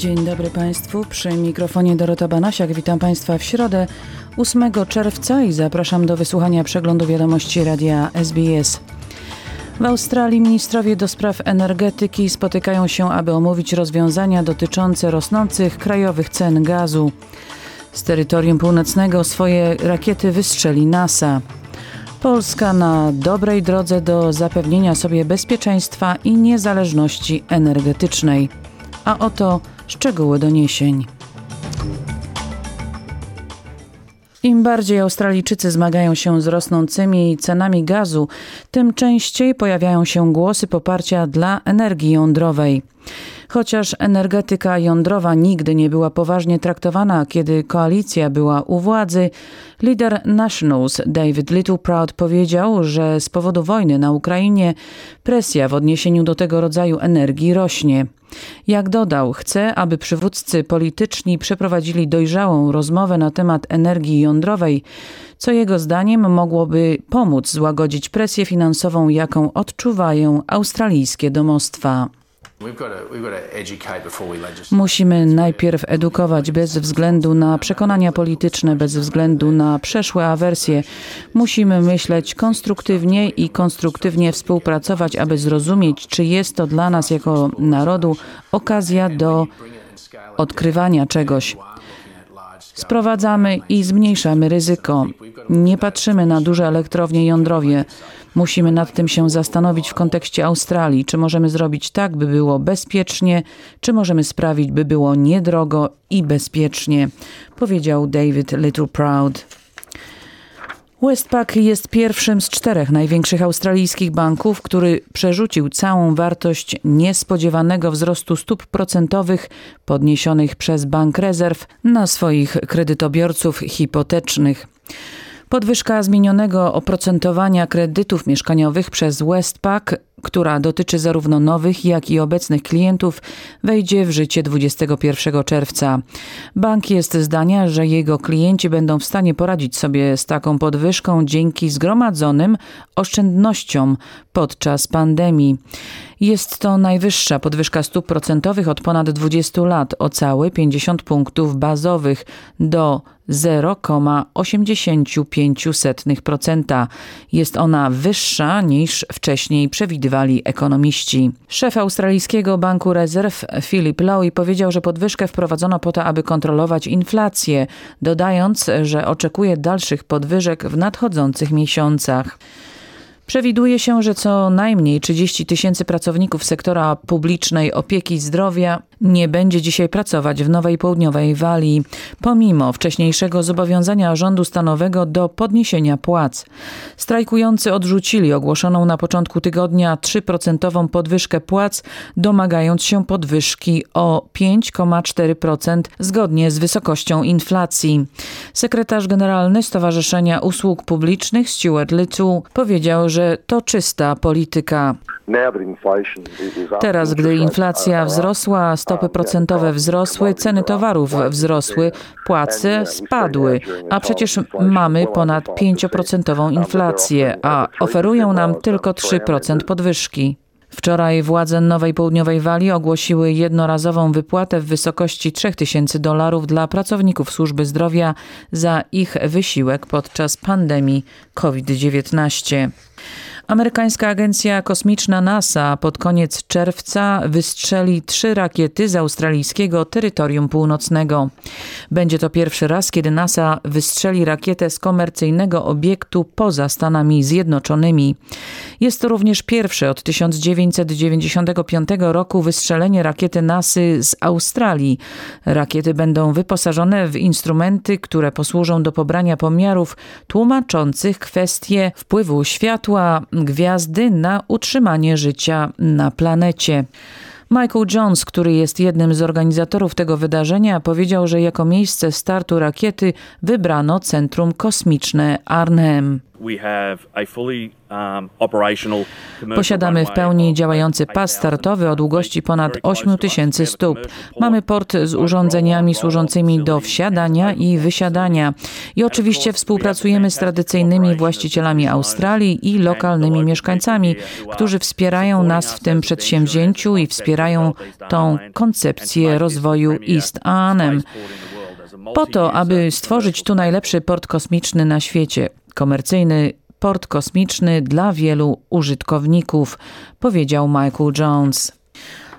Dzień dobry Państwu. Przy mikrofonie Dorota Banasiak. Witam Państwa w środę 8 czerwca i zapraszam do wysłuchania przeglądu wiadomości radia SBS. W Australii ministrowie do spraw energetyki spotykają się, aby omówić rozwiązania dotyczące rosnących krajowych cen gazu. Z terytorium północnego swoje rakiety wystrzeli NASA. Polska na dobrej drodze do zapewnienia sobie bezpieczeństwa i niezależności energetycznej. A oto szczegóły doniesień. Im bardziej Australijczycy zmagają się z rosnącymi cenami gazu, tym częściej pojawiają się głosy poparcia dla energii jądrowej. Chociaż energetyka jądrowa nigdy nie była poważnie traktowana, kiedy koalicja była u władzy, lider Nationals David Littleproud powiedział, że z powodu wojny na Ukrainie presja w odniesieniu do tego rodzaju energii rośnie. Jak dodał, chce, aby przywódcy polityczni przeprowadzili dojrzałą rozmowę na temat energii jądrowej, co jego zdaniem mogłoby pomóc złagodzić presję finansową, jaką odczuwają australijskie domostwa. Musimy najpierw edukować bez względu na przekonania polityczne, bez względu na przeszłe awersje. Musimy myśleć konstruktywnie i konstruktywnie współpracować, aby zrozumieć, czy jest to dla nas jako narodu okazja do odkrywania czegoś. Sprowadzamy i zmniejszamy ryzyko. Nie patrzymy na duże elektrownie jądrowe. Musimy nad tym się zastanowić w kontekście Australii. Czy możemy zrobić tak, by było bezpiecznie, czy możemy sprawić, by było niedrogo i bezpiecznie, powiedział David Littleproud. Westpac jest pierwszym z czterech największych australijskich banków, który przerzucił całą wartość niespodziewanego wzrostu stóp procentowych podniesionych przez Bank Rezerw na swoich kredytobiorców hipotecznych. Podwyżka zmienionego oprocentowania kredytów mieszkaniowych przez Westpac, która dotyczy zarówno nowych, jak i obecnych klientów, wejdzie w życie 21 czerwca. Bank jest zdania, że jego klienci będą w stanie poradzić sobie z taką podwyżką dzięki zgromadzonym oszczędnościom podczas pandemii. Jest to najwyższa podwyżka stóp procentowych od ponad 20 lat o całe 50 punktów bazowych do 0,85%. Jest ona wyższa niż wcześniej przewidywali ekonomiści. Szef australijskiego Banku Rezerw Philip Lowy powiedział, że podwyżkę wprowadzono po to, aby kontrolować inflację, dodając, że oczekuje dalszych podwyżek w nadchodzących miesiącach. Przewiduje się, że co najmniej 30 tysięcy pracowników sektora publicznej opieki zdrowia nie będzie dzisiaj pracować w Nowej Południowej Walii, pomimo wcześniejszego zobowiązania rządu stanowego do podniesienia płac. Strajkujący odrzucili ogłoszoną na początku tygodnia 3% podwyżkę płac, domagając się podwyżki o 5,4% zgodnie z wysokością inflacji. Sekretarz generalny Stowarzyszenia Usług Publicznych Stuart Little powiedział, że to czysta polityka. Teraz, gdy inflacja wzrosła, stopy procentowe wzrosły, ceny towarów wzrosły, płace spadły, a przecież mamy ponad 5% inflację, a oferują nam tylko 3% podwyżki. Wczoraj władze Nowej Południowej Walii ogłosiły jednorazową wypłatę w wysokości 3000 dolarów dla pracowników służby zdrowia za ich wysiłek podczas pandemii COVID-19. Amerykańska agencja kosmiczna NASA pod koniec czerwca wystrzeli trzy rakiety z australijskiego terytorium północnego. Będzie to pierwszy raz, kiedy NASA wystrzeli rakietę z komercyjnego obiektu poza Stanami Zjednoczonymi. Jest to również pierwsze od 1995 roku wystrzelenie rakiety NASA z Australii. Rakiety będą wyposażone w instrumenty, które posłużą do pobrania pomiarów tłumaczących kwestie wpływu światła, gwiazdy na utrzymanie życia na planecie. Michael Jones, który jest jednym z organizatorów tego wydarzenia, powiedział, że jako miejsce startu rakiety wybrano Centrum Kosmiczne Arnhem. Um, Posiadamy w pełni działający 8,000 pas startowy o długości ponad very close 8 to us. tysięcy We have a stóp. commercial port, Mamy port z urządzeniami służącymi do wsiadania i wysiadania. I oczywiście współpracujemy z tradycyjnymi właścicielami Australii i lokalnymi mieszkańcami, którzy wspierają nas w tym przedsięwzięciu i wspierają tą koncepcję rozwoju East Arnhem. Po to, aby stworzyć tu najlepszy port kosmiczny na świecie, komercyjny port kosmiczny dla wielu użytkowników, powiedział Michael Jones.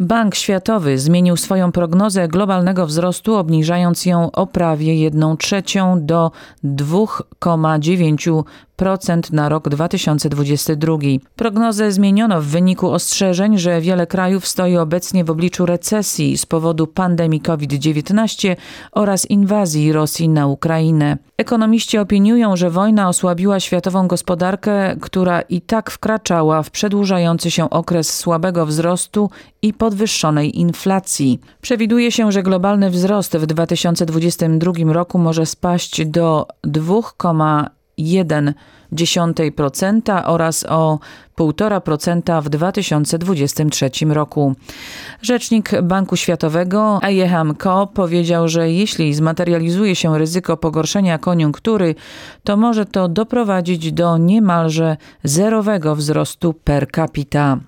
Bank Światowy zmienił swoją prognozę globalnego wzrostu, obniżając ją o prawie 1 trzecią do 2,9% na rok 2022. Prognozę zmieniono w wyniku ostrzeżeń, że wiele krajów stoi obecnie w obliczu recesji z powodu pandemii COVID-19 oraz inwazji Rosji na Ukrainę. Ekonomiści opiniują, że wojna osłabiła światową gospodarkę, która i tak wkraczała w przedłużający się okres słabego wzrostu i podwyższonej inflacji. Przewiduje się, że globalny wzrost w 2022 roku może spaść do 2,1% oraz o 1,5% w 2023 roku. Rzecznik Banku Światowego Ayeham Ko powiedział, że jeśli zmaterializuje się ryzyko pogorszenia koniunktury, to może to doprowadzić do niemalże zerowego wzrostu per capita.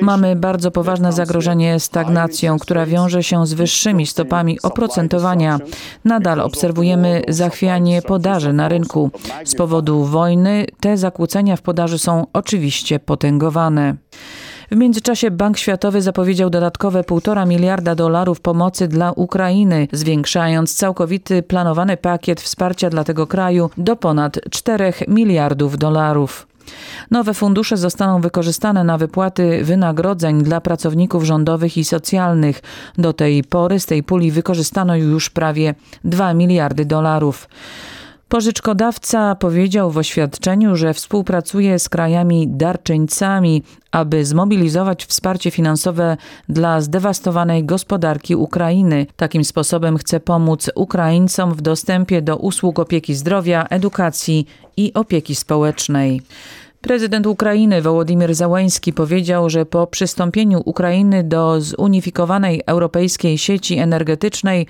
Mamy bardzo poważne zagrożenie stagnacją, która wiąże się z wyższymi stopami oprocentowania. Nadal obserwujemy zachwianie podaży na rynku. Z powodu wojny te zakłócenia w podaży są oczywiście potęgowane. W międzyczasie Bank Światowy zapowiedział dodatkowe 1,5 miliarda dolarów pomocy dla Ukrainy, zwiększając całkowity planowany pakiet wsparcia dla tego kraju do ponad 4 miliardów dolarów. Nowe fundusze zostaną wykorzystane na wypłaty wynagrodzeń dla pracowników rządowych i socjalnych. Do tej pory z tej puli wykorzystano już prawie 2 miliardy dolarów. Pożyczkodawca powiedział w oświadczeniu, że współpracuje z krajami darczyńcami, aby zmobilizować wsparcie finansowe dla zdewastowanej gospodarki Ukrainy. Takim sposobem chce pomóc Ukraińcom w dostępie do usług opieki zdrowia, edukacji i opieki społecznej. Prezydent Ukrainy Wołodymyr Załański powiedział, że po przystąpieniu Ukrainy do zunifikowanej europejskiej sieci energetycznej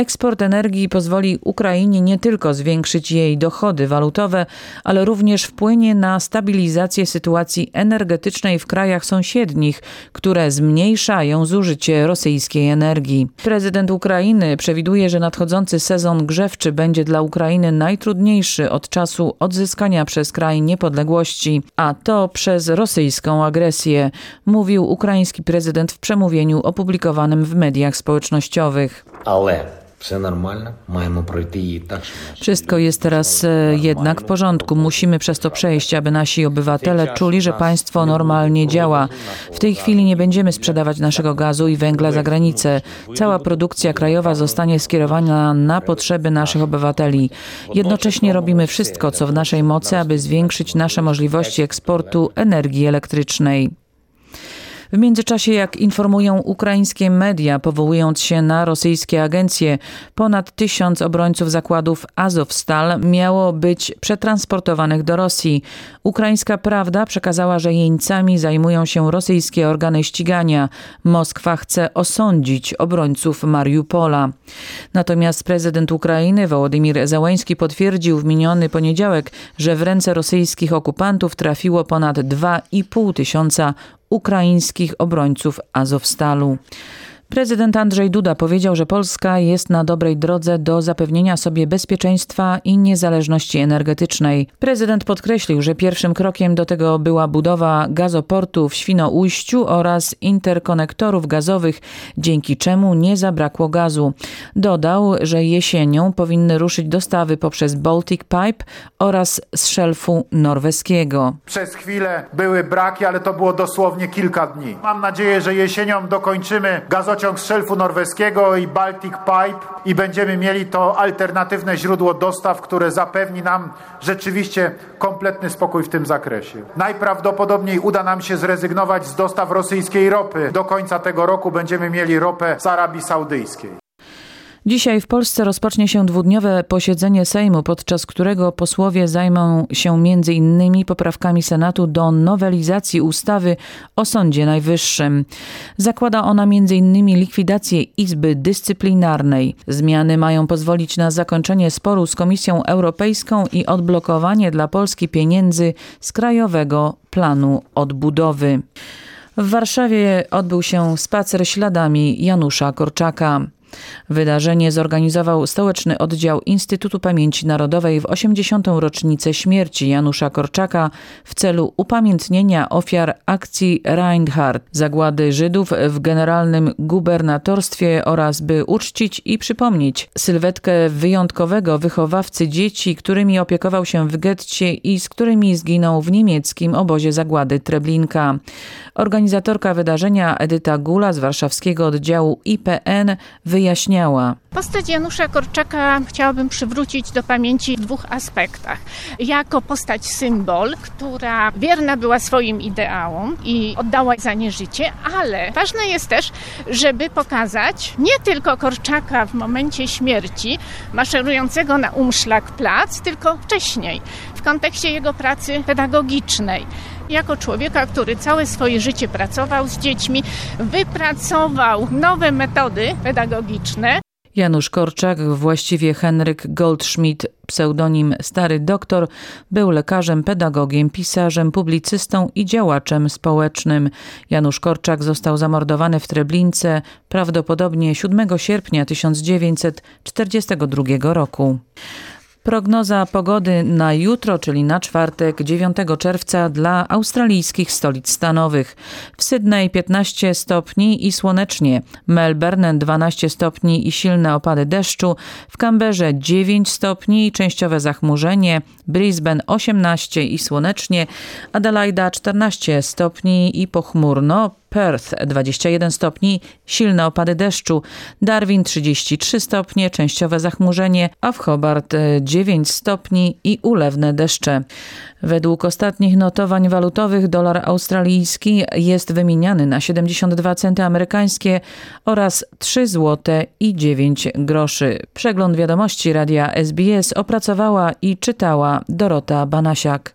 Eksport energii pozwoli Ukrainie nie tylko zwiększyć jej dochody walutowe, ale również wpłynie na stabilizację sytuacji energetycznej w krajach sąsiednich, które zmniejszają zużycie rosyjskiej energii. Prezydent Ukrainy przewiduje, że nadchodzący sezon grzewczy będzie dla Ukrainy najtrudniejszy od czasu odzyskania przez kraj niepodległości, a to przez rosyjską agresję, mówił ukraiński prezydent w przemówieniu opublikowanym w mediach społecznościowych. Ale wszystko jest teraz e, jednak w porządku. Musimy przez to przejść, aby nasi obywatele czuli, że państwo normalnie działa. W tej chwili nie będziemy sprzedawać naszego gazu i węgla za granicę. Cała produkcja krajowa zostanie skierowana na potrzeby naszych obywateli. Jednocześnie robimy wszystko, co w naszej mocy, aby zwiększyć nasze możliwości eksportu energii elektrycznej. W międzyczasie, jak informują ukraińskie media, powołując się na rosyjskie agencje, ponad tysiąc obrońców zakładów Azovstal miało być przetransportowanych do Rosji. Ukraińska Prawda przekazała, że jeńcami zajmują się rosyjskie organy ścigania. Moskwa chce osądzić obrońców Mariupola. Natomiast prezydent Ukrainy Wołodymir Załański potwierdził w miniony poniedziałek, że w ręce rosyjskich okupantów trafiło ponad 2,5 tysiąca ukraińskich obrońców Azowstalu. Prezydent Andrzej Duda powiedział, że Polska jest na dobrej drodze do zapewnienia sobie bezpieczeństwa i niezależności energetycznej. Prezydent podkreślił, że pierwszym krokiem do tego była budowa gazoportu w Świnoujściu oraz interkonektorów gazowych, dzięki czemu nie zabrakło gazu. Dodał, że jesienią powinny ruszyć dostawy poprzez Baltic Pipe oraz z szelfu norweskiego. Przez chwilę były braki, ale to było dosłownie kilka dni. Mam nadzieję, że jesienią dokończymy gazociąg z szelfu norweskiego i Baltic Pipe i będziemy mieli to alternatywne źródło dostaw, które zapewni nam rzeczywiście kompletny spokój w tym zakresie. Najprawdopodobniej uda nam się zrezygnować z dostaw rosyjskiej ropy. Do końca tego roku będziemy mieli ropę z Arabii Saudyjskiej. Dzisiaj w Polsce rozpocznie się dwudniowe posiedzenie Sejmu, podczas którego posłowie zajmą się m.in. poprawkami Senatu do nowelizacji ustawy o Sądzie Najwyższym. Zakłada ona m.in. likwidację Izby Dyscyplinarnej. Zmiany mają pozwolić na zakończenie sporu z Komisją Europejską i odblokowanie dla Polski pieniędzy z Krajowego Planu Odbudowy. W Warszawie odbył się spacer śladami Janusza Korczaka. Wydarzenie zorganizował Stołeczny Oddział Instytutu Pamięci Narodowej w 80. rocznicę śmierci Janusza Korczaka w celu upamiętnienia ofiar akcji Reinhardt, zagłady Żydów w generalnym gubernatorstwie oraz by uczcić i przypomnieć sylwetkę wyjątkowego wychowawcy dzieci, którymi opiekował się w getcie i z którymi zginął w niemieckim obozie zagłady Treblinka. Organizatorka wydarzenia Edyta Gula z warszawskiego oddziału IPN wyjaśniała. Postać Janusza Korczaka chciałabym przywrócić do pamięci w dwóch aspektach. Jako postać symbol, która wierna była swoim ideałom i oddała za nie życie, ale ważne jest też, żeby pokazać nie tylko Korczaka w momencie śmierci, maszerującego na umszlak plac, tylko wcześniej, w kontekście jego pracy pedagogicznej jako człowieka, który całe swoje życie pracował z dziećmi, wypracował nowe metody pedagogiczne. Janusz Korczak, właściwie Henryk Goldschmidt, pseudonim Stary Doktor, był lekarzem, pedagogiem, pisarzem, publicystą i działaczem społecznym. Janusz Korczak został zamordowany w Treblince prawdopodobnie 7 sierpnia 1942 roku. Prognoza pogody na jutro, czyli na czwartek 9 czerwca dla australijskich stolic stanowych. W Sydney 15 stopni i słonecznie, Melbourne 12 stopni i silne opady deszczu, w Canberrze 9 stopni i częściowe zachmurzenie, Brisbane 18 i słonecznie, Adelaida 14 stopni i pochmurno, Perth 21 stopni, silne opady deszczu, Darwin 33 stopnie, częściowe zachmurzenie, a w Hobart 9 stopni i ulewne deszcze. Według ostatnich notowań walutowych dolar australijski jest wymieniany na 72 centy amerykańskie oraz 3 zł i 9 groszy. Przegląd wiadomości radia SBS opracowała i czytała Dorota Banasiak.